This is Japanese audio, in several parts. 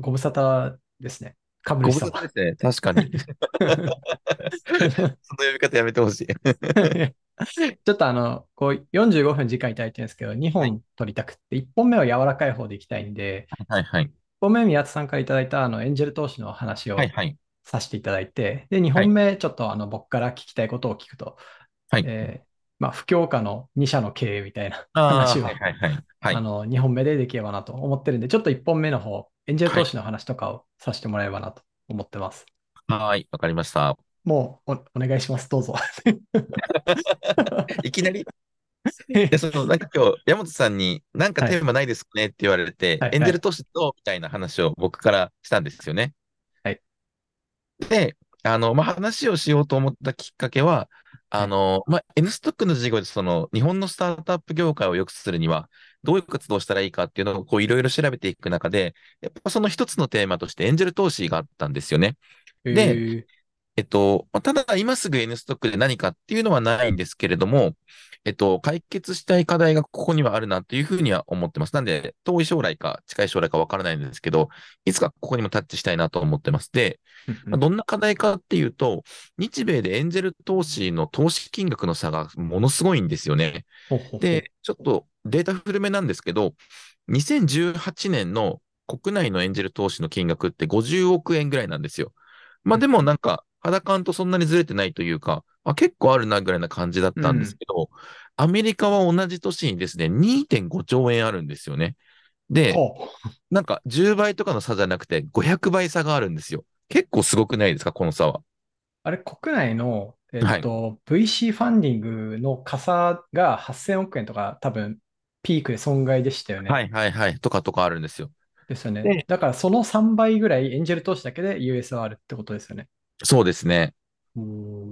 ご無沙汰ですね。株ご無主様。沙汰ですね。確かに。その呼び方やめてほしい。ちょっとあの、こう45分時間いただいてるんですけど、2はい。本取りたくって、1本目は柔らかい方でいきたいんで、はいはい。1本目宮田さんからいただいたあのエンジェル投資の話をはいはい。させていただいて、で、2はい。本目ちょっとあの僕から聞きたいことを聞くと、はい。えーまあ、不況下の2社の経営みたいな話をはいはいの2本目でできればなと思ってるんで、ちょっと1本目の方、エンジェルはい。投資の話とかをさせてもらえればなと思ってます。はい。わかりました。もうお、お願いします。どうぞ。いきなり？で、その、なんか今日、山本さんに、なんかはい。テーマないですかねって言われて、はい。エンジェルはい。投資と、みたいな話を僕からしたんですよね。はい。で、あの、まあ、話をしようと思ったきっかけは、はい。あの、まあ、N ストックの授業で、その、日本のスタートアップ業界を良くするには、どういう活動をしたらいいかっていうのを、こう、いろいろ調べていく中で、やっぱその一つのテーマとして、エンジェル投資があったんですよね。で、えっと、まあただ今すぐ N ストックで何かっていうのはないんですけれども、えっと、解決したい課題がここにはあるなというふうには思ってます。なんで、遠い将来か近い将来かわからないんですけど、いつかここにもタッチしたいなと思ってます。で、まどんな課題かっていうと、日米でエンジェル投資の投資金額の差がものすごいんですよね。で、ちょっとデータ古めなんですけど、2018年の国内のエンジェル投資の金額って50億円ぐらいなんですよ。まあでうんもなんか、肌感とそんなにずれてないというか、あ、結構あるなぐらいな感じだっうたんですん。けど、アメリカは同じ年にですね、2.5兆円あるんですよね。で。なんか10倍とかの差じゃなくて500倍差があるんですよ。結構すごくないですか、この差は。あれ、国内の、えっはい。と、VC ファンディングの加差が8000億円とか多分ピークで損害でしたよね。はいはいはい。とかとかあるんですよ。ですよね。で、だからその3倍ぐらいエンジェル投資だけで US はあるってことですよね。そうですね。うー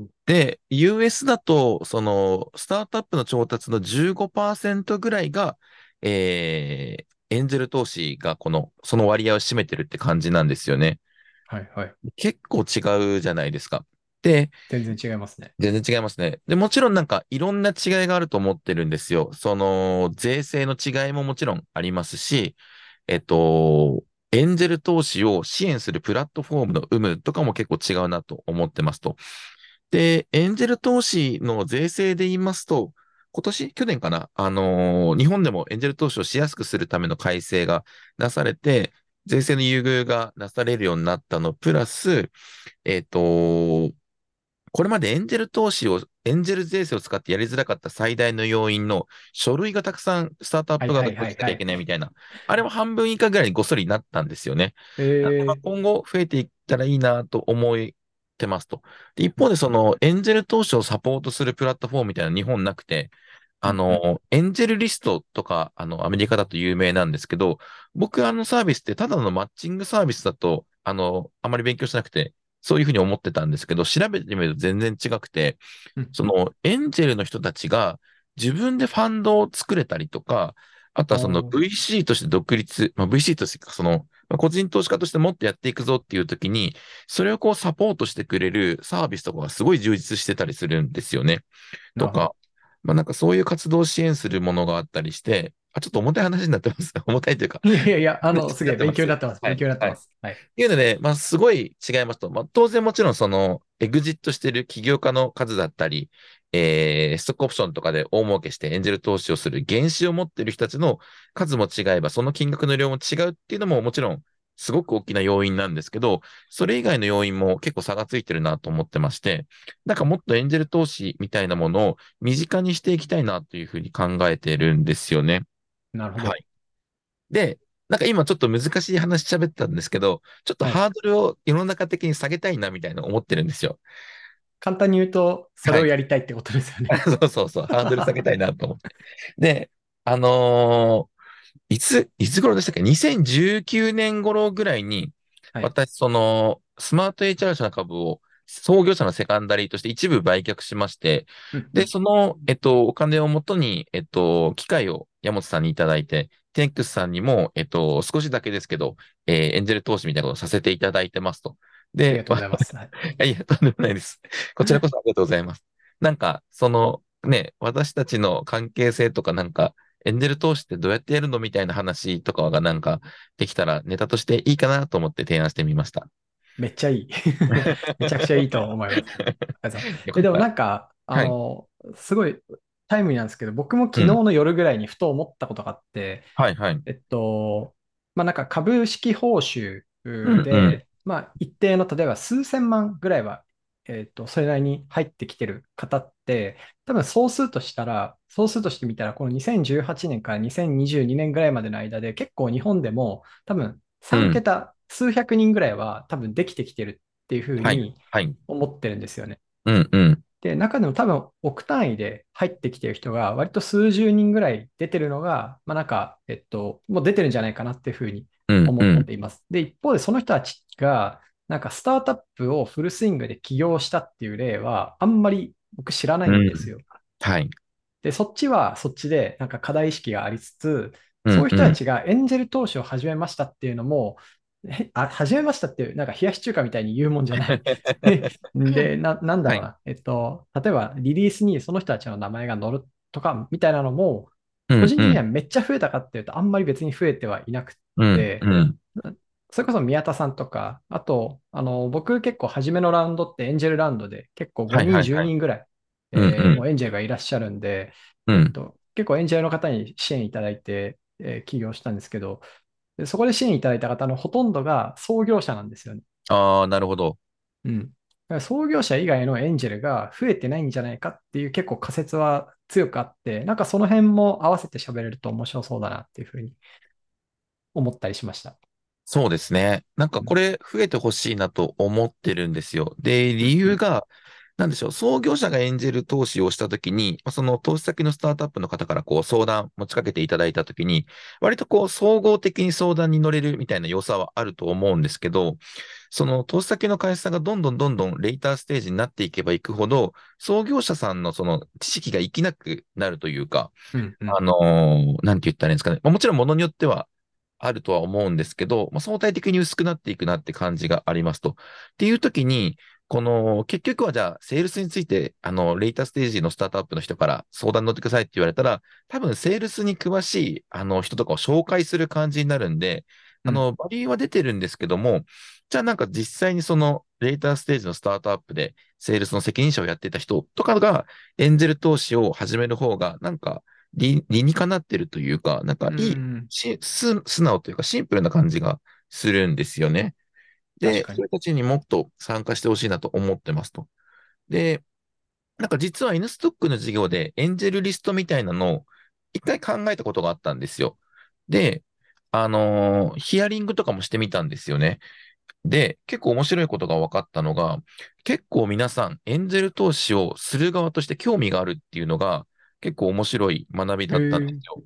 ん。で、US だと、その、スタートアップの調達の15%ぐらいが、えー、エンジェル投資がこの、その割合を占めてるって感じなんですよね。はいはい。結構違うじゃないですか。で、全然違いますね。全然違いますね。で、もちろんなんかいろんな違いがあると思ってるんですよ。その、税制の違いももちろんありますし、えっと、エンジェル投資を支援するプラットフォームの有無とかも結構違うなと思ってますと。で、エンジェル投資の税制で言いますと、今年、去年かな、あのー日本でもエンジェル投資をしやすくするための改正がなされて、税制の優遇がなされるようになったの、プラス、えっと、これまでエンジェル投資を、エンジェル税制を使ってやりづらかった最大の要因の書類がたくさんスタートアップ側がはいはい。しなきゃいけないみたいな、あれも半分以下ぐらいにごっそりになったんですよね。え今後増えていったらいいなと思ってますと。で一方でそのエンジェル投資をサポートするプラットフォームみたいなの日本なくて、あ。の、エンジェルリストとか、あの、アメリカだと有名なんですけど、僕あのサービスってただのマッチングサービスだと、あの、あまり勉強しなくて、そういうふうに思ってたんですけど、調べてみると全然違くて。そのエンジェルの人たちが自分でファンドを作れたりとか、あとはその VC として独立、まあ、VC としてか、その、まあ個人投資家としてもっとやっていくぞっていう時に、それをこうサポートしてくれるサービスとかがすごい充実してたりするんですよね。と。か、まあなんかそういう活動を支援するものがあったりして、あ、ちょっと重たい話になってます。重たいというか、いやいやいや、あの、話すげえ勉になってます。強になってます。はい、勉強になってはい。ます。はい。っていうので、まあ、すごい違いますと。まあ、当然もちろんその、エグジットしてる起業家の数だったり、えー、ストックオプションとかで大儲けしてエンジェル投資をする原資を持ってる人たちの数も違えば、その金額の量も違うっていうのももちろん、すごく大きな要因なんですけど、それ以外の要因も結構差がついてるなと思ってまして、なんかもっとエンジェル投資みたいなものを身近にしていきたいなというふうに考えてるんですよね。なるほど。はい。で、なんか今ちょっと難しい話喋ったんですけど、ちょっとはい。ハードルを世の中的に下げたいなみたいな思ってるんですよ。簡単に言うと、それをはい。やりたいってことですよね。そうそうそう、ハードル下げたいなと思って。で、あのーいつ、いつ頃でしたっけ ?2019 年頃ぐらいに、はい。私、その、スマート HR 社の株を創業者のセカンダリーとして一部売却しまして、で。その、えっと、お金をもとに、えっと、機会を山本さんにいただいて、テンクスさんにも、えっと、少しだけですけど、えーエンジェル投資みたいなことをさせていただいてますと。で、ありがとうございます。はい。いや、とんでもないです。こちらこそありがとうございます。なんか、その、ね、私たちの関係性とかなんか、エンジェル投資ってどうやってやるのみたいな話とかがなんかできたらネタとしていいかなと思って提案してみました。めっちゃいい。めちゃくちゃいいと思います。でもなんか、あの、はい、すごいタイムリーなんですけど、僕も昨日の夜ぐらいにふと思ったことがあって、うん、はいはい。えっと、まあなんか株式報酬で、うんうん、まあ一定の例えば数千万ぐらいは、えっと、それなりに入ってきてる方って、多分総数としたら、総数として見たら、この2018年から2022年ぐらいまでの間で、結構日本でも多分3桁、数百人ぐらいは多分できてきてるっていうふうに思ってるんですよね。うんうん。で、中でも多分億単位で入ってきてる人が割と数十人ぐらい出てるのが、まあなんか、えっと、もう出てるんじゃないかなっていうふうに思っています。うんうん、で、一方でその人たちが、なんかスタートアップをフルスイングで起業したっていう例は、あんまり僕知らないんですよ。うん、はい。で、そっちはそっちで、なんか課題意識がありつつ、そういう人たちがエンジェル投資を始めましたっていうのも、あ、始めましたっていう、なんか冷やし中華みたいに言うもんじゃない。で、な、なんだろうな、はい、えっと、例えばリリースにその人たちの名前が載るとかみたいなのも、個人的にはめっちゃ増えたかっていうと、あんまり別に増えてはいなくて、うんうん、それこそ宮田さんとか、あと、あの、僕結構初めのラウンドってエンジェルラウンドで結構5人、10人ぐらい、えもうエンジェルがいらっしゃるんで、えっと、結構エンジェルの方に支援いただいて、えー、起業したんですけど、でそこで支援いただいた方のほとんどが創業者なんですよね。ああ、なるほど。うん。創業者以外のエンジェルが増えてないんじゃないかっていう結構仮説は強くあって、なんかその辺も合わせて喋れると面白そうだなっていうふうに思ったりしました。そうですね。なんかこれ増えてほしいなと思ってるんですよ。で、理由が、なんでしょう、創業者が演じる投資をしたときに、その投資先のスタートアップの方からこう相談持ちかけていただいたときに、割とこう総合的に相談に乗れるみたいな良さはあると思うんですけど、その投資先の会社さんがどんどんどんどんレイターステージになっていけばいくほど、創業者さんのその知識が生きなくなるというか、うんうん、あのー、なんて言ったらいいんですかね。もちろんものによってはあるとは思うんですけど、まあ、相対的に薄くなっていくなって感じがありますと。っていう時に、この、結局はじゃあ、セールスについて、あの、レイターステージのスタートアップの人から相談に乗ってくださいって言われたら、多分、セールスに詳しい、あの、人とかを紹介する感じになるんで、あの、バリューは出てるんですけども、じゃあなんか実際にその、レーターステージのスタートアップで、セールスの責任者をやっていた人とかが、エンジェル投資を始める方が、なんか理、理にかなってるというか、なんかいい、素直というかシンプルな感じがするんですよね。で、それたちにもっと参加してほしいなと思ってますと。で、なんか実は N ストックの授業でエンジェルリストみたいなのを一回考えたことがあったんですよ。で、あのー、ヒアリングとかもしてみたんですよね。で、結構面白いことが分かったのが、結構皆さんエンジェル投資をする側として興味があるっていうのが結構面白い学びだったんですよ。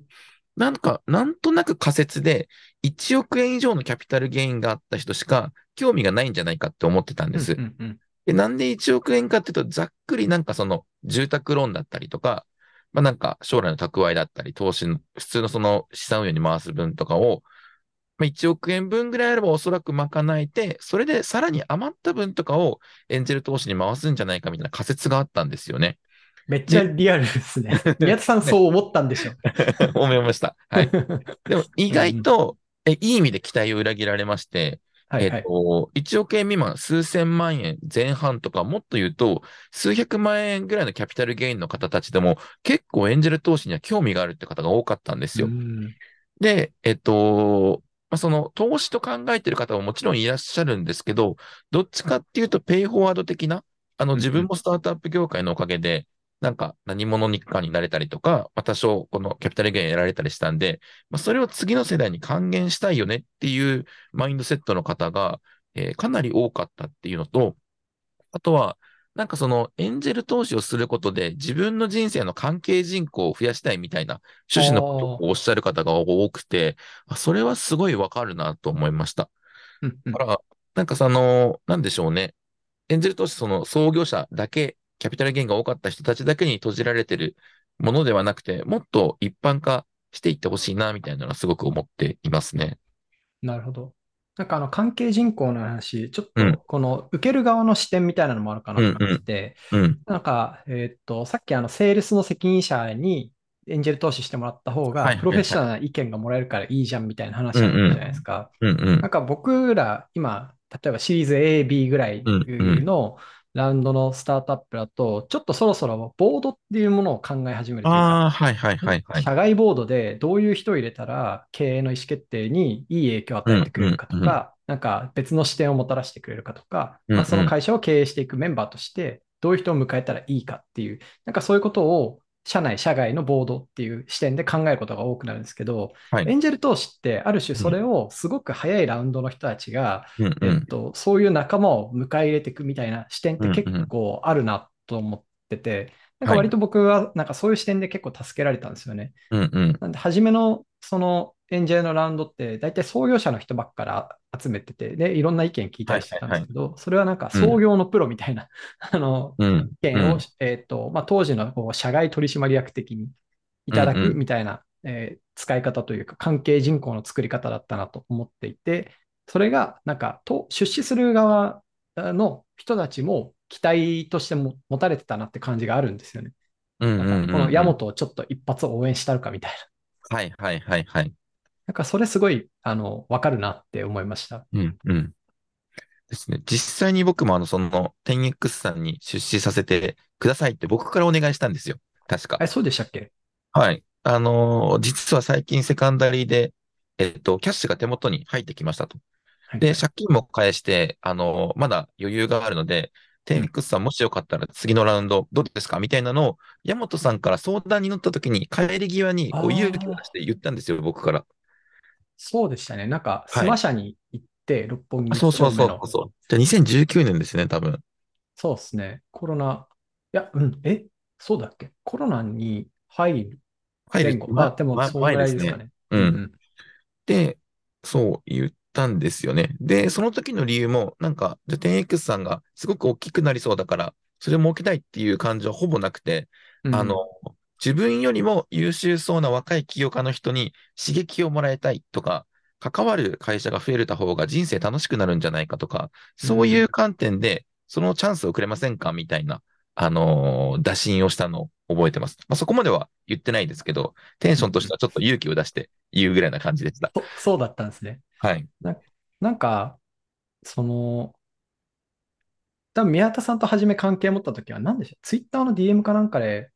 なんか、なんとなく仮説で1億円以上のキャピタルゲインがあった人しか興味がないんじゃないかって思ってたんです。うんうんうん、でなんで1億円かっていうと、ざっくりなんかその住宅ローンだったりとか、まあなんか将来の蓄えだったり、投資の、普通のその資産運用に回す分とかを、まあ、1億円分ぐらいあればおそらく賄えて、それでさらに余った分とかをエンジェル投資に回すんじゃないかみたいな仮説があったんですよね。めっちゃリアルですね。宮田さんそう思ったんでしょ。思いました。はい。でも意外と、えいい意味で期待を裏切られまして、はいはい、えっと、1億円未満、数千万円前半とか、もっと言うと、数百万円ぐらいのキャピタルゲインの方たちでも、結構エンジェル投資には興味があるって方が多かったんですよ。で、えっと、まあ、その投資と考えてる方ももちろんいらっしゃるんですけど、どっちかっていうと、ペイフォワード的な、あの、自分もスタートアップ業界のおかげで、なんか何者にかになれたりとか、まあ、多少このキャピタルゲイン得られたりしたんで、まあ、それを次の世代に還元したいよねっていうマインドセットの方が、えー、かなり多かったっていうのと、あとは、なんかそのエンジェル投資をすることで自分の人生の関係人口を増やしたいみたいな趣旨のことをおっしゃる方が多くて、それはすごいわかるなと思いました。だから、なんかその、なんでしょうね。エンジェル投資その創業者だけキャピタルゲインが多かった人たちだけに閉じられてるものではなくて、もっと一般化していってほしいな、みたいなのはすごく思っていますね。なるほど。なんかあの関係人口の話、ちょっとこの受ける側の視点みたいなのもあるかなと思ってて、うんうんうん、なんか、えー、っと、さっきあのセールスの責任者にエンジェル投資してもらった方が、はいプロフェッショナルな意見がもらえるからいいじゃんみたいな話だったじゃないですか。うんうんなんか僕ら今、例えばシリーズ A、B ぐらいのラウンドのスタートアップだと、ちょっとそろそろボードっていうものを考え始めるといはいはいはいはい。社外ボードでどういう人を入れたら経営の意思決定にいい影響を与えてくれるかとうんうんか、なんか別の視点をもたらしてくれるかとか、うんうんまあ、その会社を経営していくメンバーとしてどういう人を迎えたらいいかっていう、なんかそういうことを社内、社外のボードっていう視点で考えることが多くなるんですけど、はいエンジェル投資ってある種それをすごく早いラウンドの人たちが、うんうん。えっと、そういう仲間を迎え入れていくみたいな視点って結構あるなと思ってて、なんか割と僕はなんかそういう視点で結構助けられたんですよね。うんうん。なんで、初めのそのエンジェルのラウンドって、大体創業者の人ばっかり集めてて、で、いろんな意見聞いたりしてたんですけど、それはなんか創業のプロみたいな、あの、うん。意見を、うんえっと、まあ、当時のこう社外取締役的にいただくみたいな、えー使い方というか、関係人口の作り方だったなと思っていて、それがなんかと出資する側の人たちも期待としても持たれてたなって感じがあるんですよね。うんうんうんん。なかこのヤモトをちょっと一発応援したるかみたいな。はいはいはいはい。なんかそれすごい、あの、わかるなって思いました。うんうん。ですね。実際に僕もあの、その、10X さんに出資させてくださいって僕からお願いしたんですよ。確かえ、。そうでしたっけ？はい。あのー実は最近セカンダリーで、えっと、キャッシュが手元に入ってきましたと。で、借金も返して、あのーまだ余裕があるので、10X さんもしよかったら次のラウンドどうですかみたいなのを、山本さんから相談に乗った時に帰り際にこう勇気を出して言ったんですよ、僕から。そうでしたね。なんか、スマ社に行って、六本木あそうそうそうそう。じゃあ2019年ですね、多分。そうですね。コロナ、いや、うん、え、そうだっけ？コロナに入る前後。まあ、でも、まそのぐらいです前かね。うんうんで、そう言ったんですよね。で、その時の理由も、なんか、じゃあ 10X さんがすごく大きくなりそうだから、それを設けたいっていう感じはほぼなくて、うんあの、自分よりも優秀そうな若い起業家の人に刺激をもらいたいとか、関わる会社が増えた方が人生楽しくなるんじゃないかとか、そういう観点で、そのチャンスをくれませんかみたいな、あのー打診をしたのを覚えてます。まあ、そこまでは言ってないですけど、テンションとしてはちょっと勇気を出して言うぐらいな感じでした。そそうだったんですね。はい。なんか、その、多分宮田さんと初め関係持った時は何でしょうツイッターの DM かなんかで、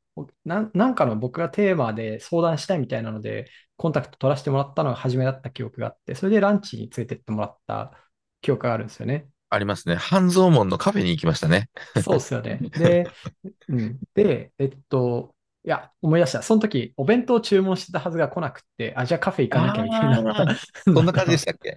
なんなんかの僕がテーマで相談したいみたいなので、コンタクト取らせてもらったのが初めだった記憶があって、それでランチに連れてってもらった記憶があるんですよね。ありますね。半蔵門のカフェに行きましたね。そうですよね。で、うん、で、えっと、いや、思い出した。その時、お弁当を注文してたはずが来なくって、あ、じゃあカフェ行かなきゃいけないな。そんな感じでしたっけ？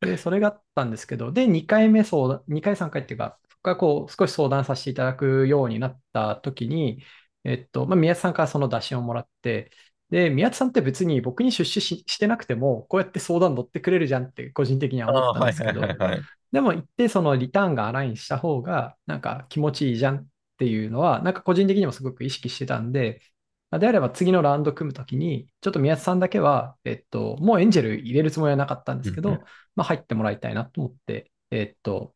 で、それがあったんですけど、で、2回目相談、2回、3回っていうか、そこからこう、少し相談させていただくようになった時に、えっと、まあ、宮津さんからその打診をもらって、で、宮津さんって別に僕に出資ししてなくても、こうやって相談乗ってくれるじゃんって個人的には思ったんですけど、はいはいはいはい。でも一定そのリターンがアラインした方が、なんか気持ちいいじゃんっていうのは、なんか個人的にもすごく意識してたんで、まあであれば次のラウンド組むときに、ちょっと宮津さんだけは、えっと、もうエンジェル入れるつもりはなかったんですけど、まあ入ってもらいたいなと思って、えっと、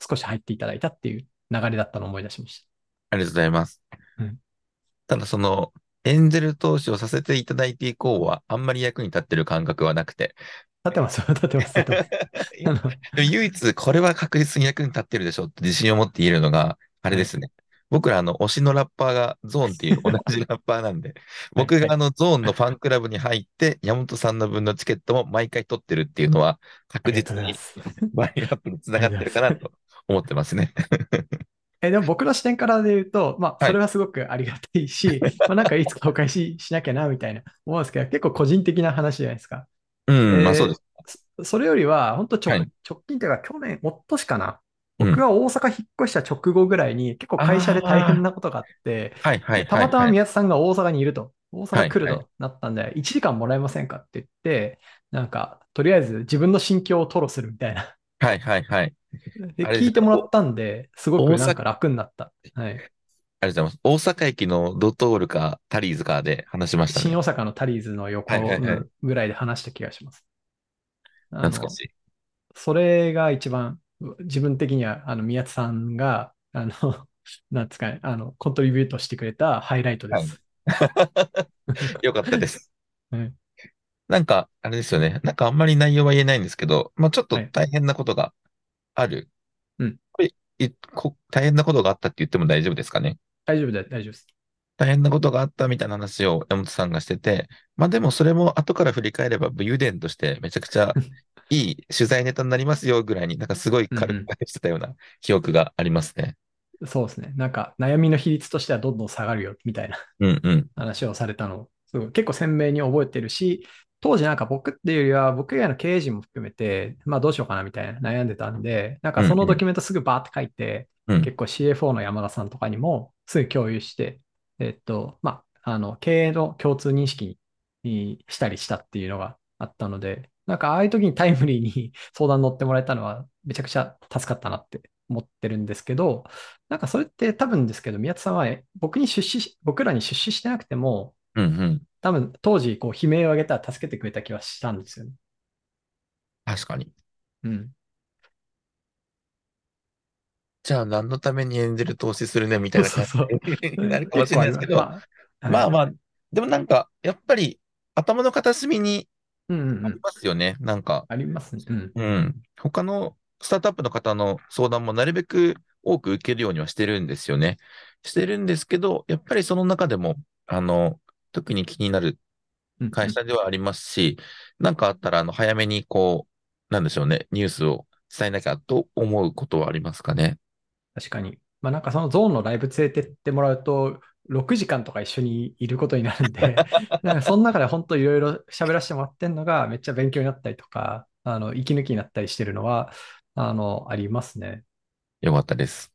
少し入っていただいたっていう流れだったのを思い出しましありがとうございます。うんただその、エンゼル投資をさせていただいて以降は、あんまり役に立ってる感覚はなくて。た。立ってます、立ってます、立ってます。唯一、これは確実に役に立ってるでしょって自信を持って言えるのが、あれですね。僕らあの、推しのラッパーがゾーンっていう同じラッパーなんで、僕があの、ゾーンのファンクラブに入って、山本さんの分のチケットも毎回取ってるっていうのは、確実にバイアップにつながってるかなと思ってますね。え、でも僕の視点からで言うと、まあ、はいそれはすごくありがたいし、まあ、なんかいつかお返ししなきゃな、みたいな思うんですけど、結構個人的な話じゃないですか。うん、まあえーそうです。そそれよりは、本当直、はい直近というか、去年、おっとしかな。うん僕が大阪引っ越した直後ぐらいに、結構会社で大変なことがあって、はいはいはい、たまたまはい。宮津さんが大阪にいると、大阪来るはいとなったんで、1時間もらえませんかって言って、なんか、とりあえず自分の心境を吐露するみたいな。はいはいはい。で、あれ聞いてもらったんで、すごくなんか楽になった。はい。ありがとうございます。大阪駅のドトールかタリーズかで話しましたね。新大阪のタリーズの横はいはいはいぐらいで話した気がします。懐かしい。それが一番、自分的には、あの、宮津さんが、あの、なんですかね、あの、コントリビュートしてくれたハイライトです。よかったです。はい。なんか、あれですよね。なんかあんまり内容は言えないんですけど、まあちょっとはい。大変なことがある。うん。これいこ大変なことがあったって言っても大丈夫ですかね？大丈夫だ、大丈夫です。大変なことがあったみたいな話を山本さんがしてて、まあでもそれも後から振り返れば武勇伝としてめちゃくちゃいい取材ネタになりますよぐらいになんかすごい軽くしてたような記憶がありますね。うん。そうですね。なんか悩みの比率としてはどんどん下がるよ、みたいなうんうん。話をされたのを、すごい結構鮮明に覚えてるし、当時なんか僕っていうよりは、僕以外の経営陣も含めて、まあどうしようかなみたいな悩んでたんで、なんかそのドうんうん。キュメントすぐバーって書いて、うん。結構 CFO の山田さんとかにもすぐ共有して、えっと、まあ、あの、経営の共通認識にしたりしたっていうのがあったので、なんかああいう時にタイムリーに 相談乗ってもらえたのはめちゃくちゃ助かったなって思ってるんですけど、なんかそれって多分ですけど、宮津さんは僕に出資し、僕らに出資してなくても、うんうん。多分当時こう悲鳴を上げたら助けてくれた気はしたんですよね。確かに。うん。じゃあ何のためにエンジェル投資するねみたそういな感そうそう。じになるかもしれ。ないですけど、まあ、はい。まあまあ、でもなんか、やっぱり頭の片隅にうんうんありうん。ますよね。なんか、ありますね。うん。うん。他のスタートアップの方の相談もなるべく多く受けるようにはしてるんですよね。してるんですけど、やっぱりその中でも、あの、特に気になる。会社ではありますし、なんかあったら、あの、早めにこう、なんでしょうね、ニュースを伝えなきゃと思うことはありますかね？確かに。まあなんかそのゾーンのライブ連れてってもらうと、6時間とか一緒にいることになるんで、なんかその中で本当いろいろ喋らせてもらってるのがめっちゃ勉強になったりとか、あの、息抜きになったりしてるのは、あの、ありますね。よかったです。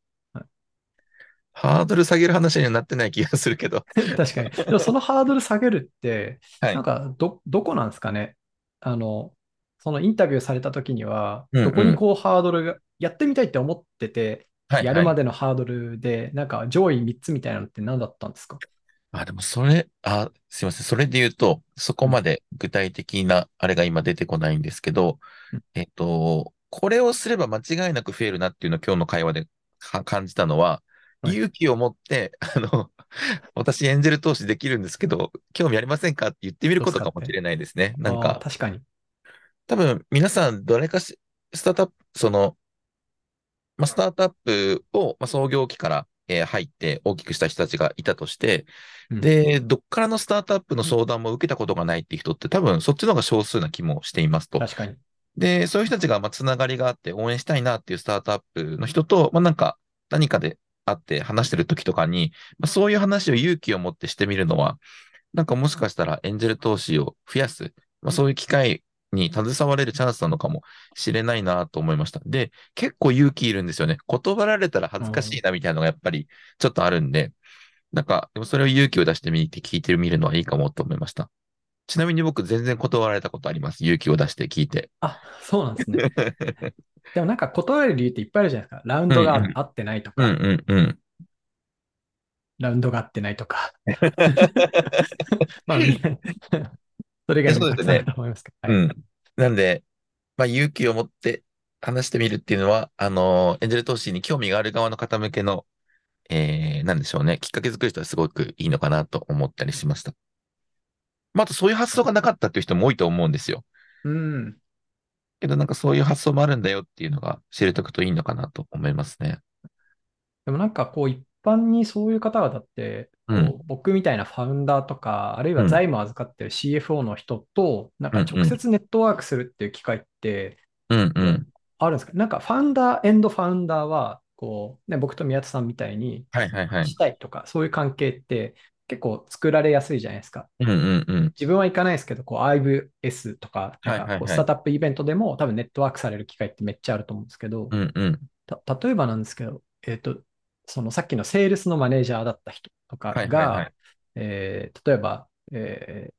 はいハードル下げる話にはなってない気がするけど。確かに。でもそのハードル下げるって、はい。なんかど、どこなんですかね？あの、そのインタビューされた時には、どこ。にこうハードルが、やってみたいって思ってて、やるま。でのハードルで、なんか上位3つみたいなのって何だったんですか？あ、でもそれ、あ、すいません。それで言うと、そこうんまで具体的なあれが今出てこないんですけど、うんえっと、これをすれば間違いなく増えるなっていうのを今日の会話でか感じたのは、はい。勇気を持って、あの、私エンジェル投資できるんですけど、興味ありませんかって言ってみる。ことかもしれないですね。なんか、確かに。多分皆さんどれかし、スタートアップ、その、まあ、スタートアップを、まあ、創業期から、えー入って大きくした人たちがいたとして、うん。で、どっからのスタートアップの相談も受けたことがないっていう人って多分そっちの方が少数な気もしていますと。確かに。で、そういう人たちがまあつながりがあって応援したいなっていうスタートアップの人と、まあなんか何かで会って話してる時とかに、まあ、そういう話を勇気を持ってしてみるのは、なんかもしかしたらエンジェル投資を増やす、まあそういう機会に携われるチャンスなのかもしれないなと思いました。で、結構勇気いるんですよね。断られたら恥ずかしいうん、なみたいなのがやっぱりちょっとあるんで、なんか、でもそれを勇気を出してみて聞いてみるのはいいかもと思いました。ちなみに僕全然断られたことあります。勇気を出して聞いて。あ、そうなんですね。でもなんか断れる理由っていっぱいあるじゃないですか。ラウンうんうドがん。合ってないとうんか、うんうん。ラウンドが合ってないとか。まあ、それ以いや、外にもたくさんあるそうですね。と思いますけど。はい。うん。なんで、まあ、勇気を持って話してみるっていうのは、あのエンジェル投資に興味がある側の方向けの、えー、なんでしょうね。きっかけ作る人はすごくいいのかなと思ったりしました。まあ、あとそういう発想がなかったっていう人も多いと思うんですよ。うん。けどなんかそういう発想もあるんだよっていうのが知れておくといいのかなと思いますね。でもなんかこう一般にそういう方々って、うん、僕みたいなファウンダーとか、あるいうん、は財務を預かってる CFO の人と、なんか直ん、接ネットワークするっていう機会ってうん、うこうん。あるんですか？なんかファウンダー、エンドファウンダーは、こう、ね、僕と宮田さんみたいにはいはいはい。したいとか、そういう関係って結構作られやすいじゃないですか。うん、うん、うん。自分は行かないですけど、こう IVS とか、なんはいかこうス。タートアップイベントでも多分ネットワークされる機会ってめっちゃあると思うんですけど、うん、うん。た例えばなんですけど、えっと、そのさっきのセールスのマネージャーだった人とかはいはいはが、い。えー例えば、えー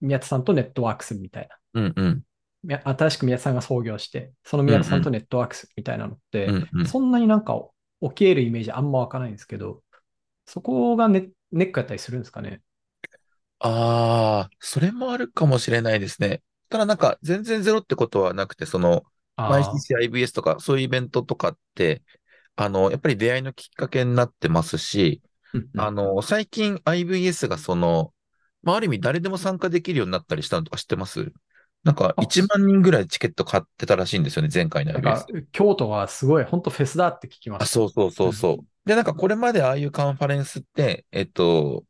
宮田さんとネットワークするみたいな。うん、うん、新しく宮田さんが創業して、その宮田さんとん、ネットワークするみたいなのって、うん、うん。そんなになんか起き得るイメージあんま湧かないんですけど、そこがネ、ネックやったりするんですかね？ああ、それもあるかもしれないですね。ただなんか全然ゼロってことはなくて、その、ああ、YCC、IBS とかそういうイベントとかって、あの、やっぱり出会いのきっかけになってますし、うんうんあの、最近 IVS がその、まあ、ある意味誰でも参加できるようになったりしたのとか知ってます？なんかあ1万人ぐらいチケット買ってたらしいんですよね、前回の IBS か。、京都はすごい、本当フェスだって聞きまあ、した。そうそうそうそう。で、なんかこれまでああいうカンファレンスって、えっと、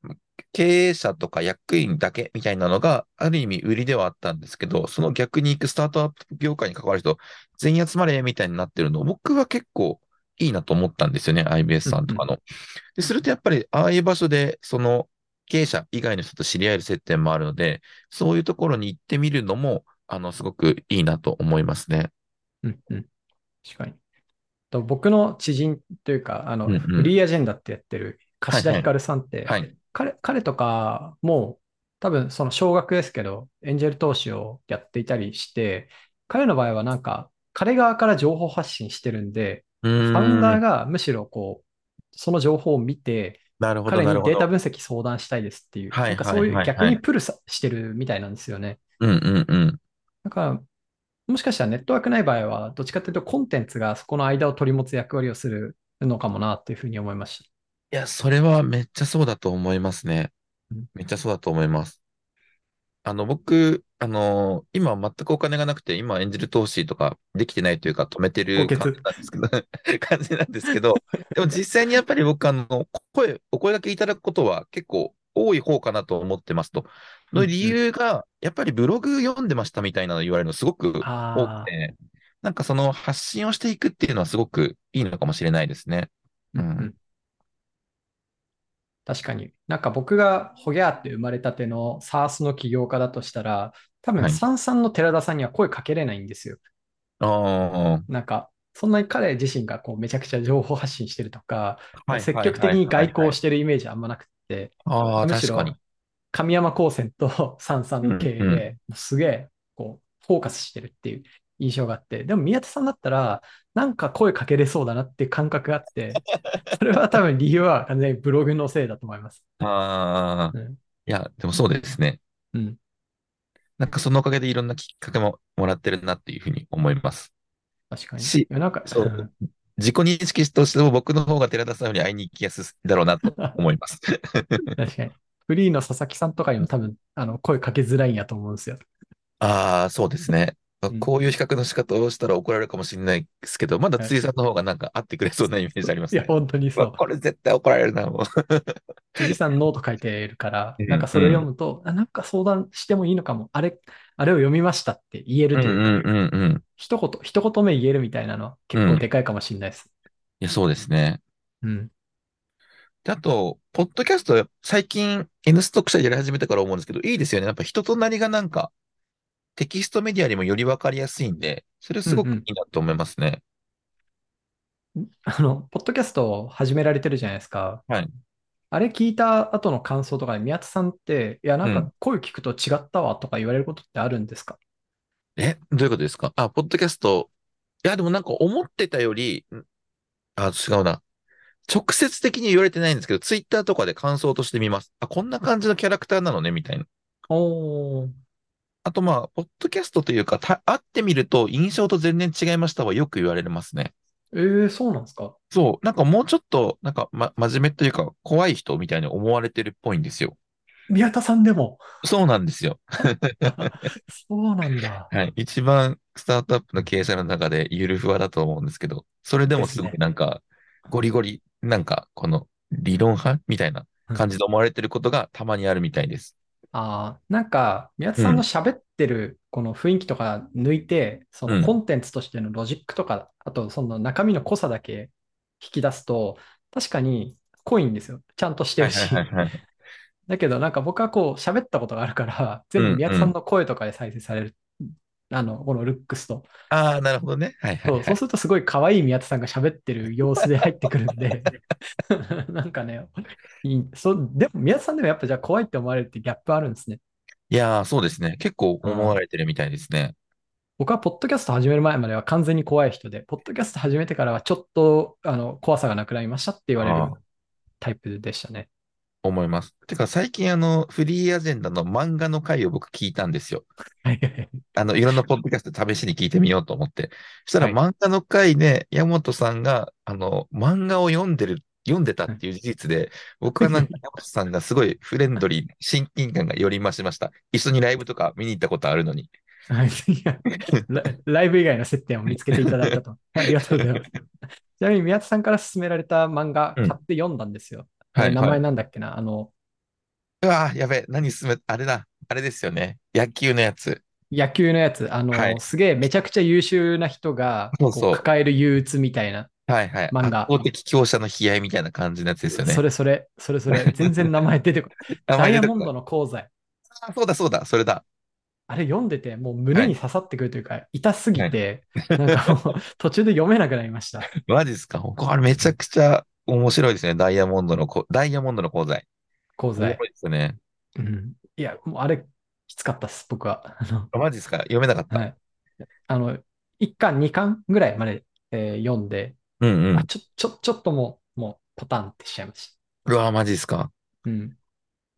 経営者とか役員だけみたいなのが、ある意味売りではあったんですけど、その逆に行くスタートアップ業界に関わる人、全員集まれみたいになってるの、僕は結構いいなと思ったんですよね、IBS さんとかの。で、するとやっぱり、ああいう場所で、その経営者以外の人と知り合える接点もあるので、そういうところに行ってみるのも、あの、すごくいいなと思いますね。うんうん。確かに。と僕の知人というか、あの、うんうんフリーアジェンダってやってる柏田ひかるさんって、はい。彼、彼とかも多分その少額ですけど、エンジェル投資をやっていたりして、彼の場合はなんか、彼側から情報発信してるんで、ファウンダーがむしろこう、その情報を見て、なるほど、彼。にデータ分析相談したいですっていう、はいなんかそういうはいはいはい逆にプルさしてるみたいなんですよね。うんうんうん。だから、もしかしたらネットワークない場合は、どっちかというとコンテンツがそこの間を取り持つ役割をするのかもなっていうふうに思いました。いや、それはめっちゃそうだと思いますねうん。めっちゃそうだと思います。あの、僕、あの、今全くお金がなくて、今エンジェル投資とかできてないというか、止めてる感じなんですけど、感じなんですけど、でも実際にやっぱり僕、あの、声、お声掛けいただくことは結構多い方かなと思ってますと。の理由が、やっぱりブログ読んでましたみたいなの言われるのすごく多あくて、なんかその発信をしていくっていうのはすごくいいのかもしれないですね。あ、うんうん確かに。なんか僕がホギャーって生まれたての SARS の起業家だとしたら、多分はい三々の寺田さんには声かけれないんですよ。あなんか、そんなに彼自身がこうめちゃくちゃ情報発信してるとか、あ、はい積極的に外交してるイメージあんまなくて、ああ、むしろ確かに。神山高専と 三々の経営で、すげえこうフォーカスしてるっていう印象があって、でも宮田さんだったら、なんか声かけれそうだなっていう感覚があって、それは多分理由は完全にブログのせいだと思います。ああ、うんいや、でもそうですね。うん、なんかそのおかげでいろんなきっかけももらってるなっていうふうに思います。確かに。しなんか、そううん自己認識としても僕の方が寺田さんより会いに行きやすいだろうなと思います。確かに。フリーの佐々木さんとかにも多分あの声かけづらいんやと思うんですよ。ああ、そうですね。んこういう比較の仕方をしたら怒られるかもしれないですけど、まだ辻さんの方がなんか会ってくれそうなイメージありますいや、ね。本当にそう。これ絶対怒られるな、もう。辻さんノート書いてるから、うんなんかそれを読むと、あなんか相談してもいいのかも。あれ、あれを読みましたって言えるというか、うんうんうんうん。一言、一言目言えるみたいなのは結構でかいかもしれないです。いや、そうですね。うん。で、あと、ポッドキャスト、最近、N ストック社やり始めたから思うんですけど、いいですよね。やっぱ人となりがなんか、テキストメディアにもより分かりやすいんで、それすごくいいなと思いますね。あの、ポッドキャストを始められてるじゃないですか。はい。あれ聞いた後の感想とかで宮田さんって、いや、なんかうん声聞くと違ったわとか言われることってあるんですか？え、どういうことですか？あ、ポッドキャスト。いや、でもなんか思ってたより、ん？あ、違うな。直接的に言われてないんですけど、ツイッターとかで感想としてみます。あ、こんな感じのキャラクターなのね、みたいな。おー。あとまあ、ポッドキャストというか、た会ってみると印象と全然違いましたはよく言われますね。えー、そうなんですか？そう、なんかもうちょっと、なんか、ま、真面目というか、怖い人みたいに思われてるっぽいんですよ。宮田さんでも。そうなんですよ。そうなんだ。はい。一番スタートアップの経営者の中でゆるふわだと思うんですけど、それでもすごですねくなんか、ゴリゴリ、なんか、この理論派みたいな感じで思われてることがたまにあるみたいです。ああ、なんか、宮田さんの喋ってるこの雰囲気とか抜いて、そうんのコンテンツとしてのロジックとか、あとその中身の濃さだけ引き出すと、確かに濃いんですよ。ちゃんとしてはいるし。だけど、なんか僕はこう喋ったことがあるから、全部宮田さんの声とかで再生される。あの、このルックスと。ああ、なるほどね。はいはいそう、はい。そうするとすごい可愛い宮田さんが喋ってる様子で入ってくるんで、なんかね、いいそう、でも宮田さんでもやっぱじゃあ怖いって思われるってギャップあるんですね。いやー、そうですね。結構思われてるみたいですね。僕はポッドキャスト始める前までは完全に怖い人で、ポッドキャスト始めてからはちょっとあの怖さがなくなりましたって言われあるタイプでしたね。思います。てか、最近あの、フリーアジェンダの漫画の回を僕聞いたんですよ。あの、いろんなポッドキャスト試しに聞いてみようと思って。そしたらはい漫画の回で、山本さんが、あの、漫画を読んでる読んでたっていう事実で、僕はなんか山本さんがすごいフレンドリー、親近感がより増しました。一緒にライブとか見に行ったことあるのに。ラ ライブ以外の接点を見つけていただいたと。ありがとうございます。ちなみに宮田さんから勧められた漫画買うんって読んだんですよ。はい、名前はい。なんだっけな？あの、うわーやべえ、何進め、あれだ、あれですよね。野球のやつ。野球のやつ、あの、はいすげえめちゃくちゃ優秀な人がこそうそう抱える憂鬱みたいなはいはい。漫画圧倒的強者の悲哀みたいな感じのやつですよね。それそれ、それそれ、全然名前出てこない。名ダイヤモンドの功罪。あそうだそうだ、それだ。あれ読んでて、もう胸に刺さってくるというか、痛すぎて、なんかもう途中で読めなくなりました。マジですか？これめちゃくちゃ面白いですね。ダイヤモンドのこ、ダイヤモンドの功罪。功罪おもろ。いですね。うん。いや、もうあれ、きつかったっす、僕は。あの、あマジですか？読めなかった。はい。あの、1巻、2巻ぐらいまで、えー読んで、うんうんあ、。ちょ、ちょ、ちょっともう、もう、パターンってしちゃいましうわ、マジですかた。うん。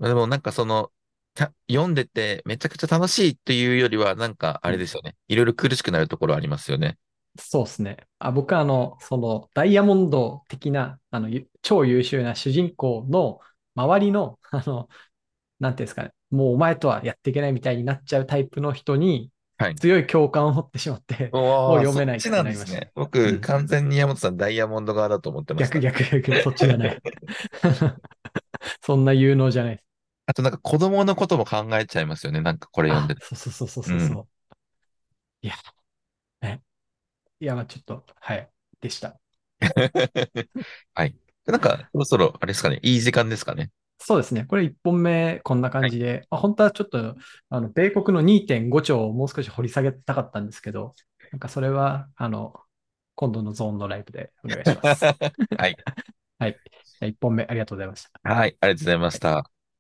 でもなんかその、た読んでてめちゃくちゃ楽しいっていうよりは、なんかあれですよね。いろいろ苦しくなるところありますよね。そうですね。あ、僕はあの、その、ダイヤモンド的な、あの、ゆ超優秀な主人公の周りの、あの、なんていうんですかね、もうお前とはやっていけないみたいになっちゃうタイプの人にはい。強い共感を持ってしまって、ももう読めないそっちなんってなりましたですね。僕、うん完全に山本さんダイヤモンド側だと思ってました逆。逆逆、そっちじゃない。そんな有能じゃないです。あとなんか子供のことも考えちゃいますよね。なんかこれ読んでて。あそうそうそうそうそうそう。いや、ね。いや、まあちょっと、はい、でした。はい。なんか、そろそろ、あれですかね。いい時間ですかね。そうですね。これ1本目、こんな感じで、あ本当はちょっと、あの、米国の2.5兆をもう少し掘り下げたかったんですけど、なんかそれは、あの、今度のゾーンのライブでお願いします。はい。はい。じゃあ1本目、ありがとうございました。はい。ありがとうございました。